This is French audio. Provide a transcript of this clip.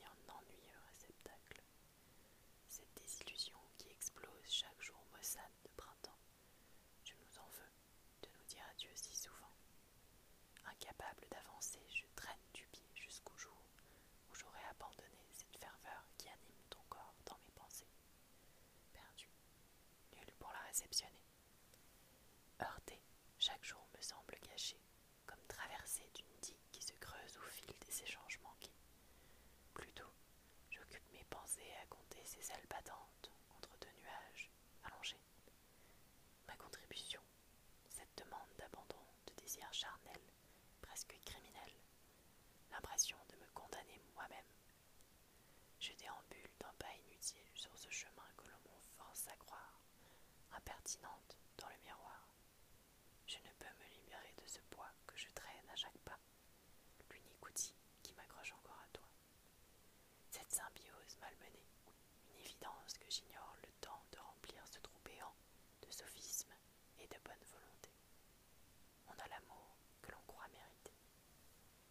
Sion. à compter ses ailes battantes entre deux nuages allongés. Ma contribution, cette demande d'abandon de désir charnel, presque criminel, l'impression de me condamner moi-même. Je déambule d'un pas inutile sur ce chemin que l'on m'en force à croire, impertinente dans le miroir. Je ne peux évidence que j'ignore.